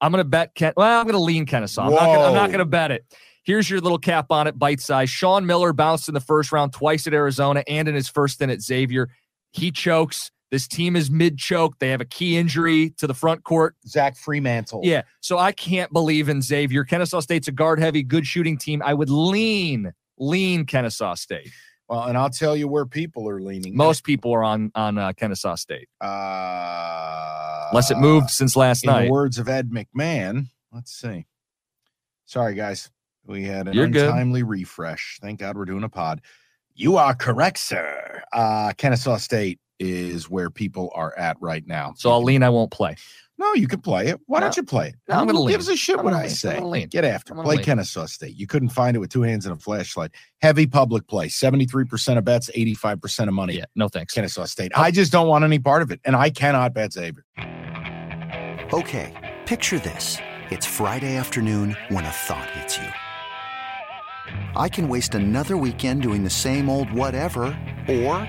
I'm going to bet Ken. Well, I'm going to lean Kennesaw. I'm not gonna- I'm not going to bet it. Here's your little cap on it, bite size. Sean Miller bounced in the first round twice at Arizona and in his first stint at Xavier. He chokes. This team is mid choke. They have a key injury to the front court. Zach Freemantle. Yeah. So I can't believe in Xavier. Kennesaw State's a guard heavy, good shooting team. I would lean, lean Kennesaw State. Well, and I'll tell you where people are leaning. Most people are on on uh, Kennesaw State, uh, unless it moved since last in night. the words of Ed McMahon. Let's see. Sorry, guys. We had an You're good. untimely refresh. Thank God we're doing a pod. You are correct, sir. Uh, Kennesaw State is where people are at right now. So I'll lean. I won't play. No, you can play it. Why don't you play it? No, I'm Who gonna lean. gives a shit I'm what I lean. I'm say? gonna lean. Get after. I'm Play lean. Kennesaw State. You couldn't find it with two hands and a flashlight. Heavy public play. 73% of bets, 85% of money. Yeah. No thanks. Kennesaw State. I just don't want any part of it. And I cannot bet Xavier. Okay, picture this. It's Friday afternoon when a thought hits you. I can waste another weekend doing the same old whatever, or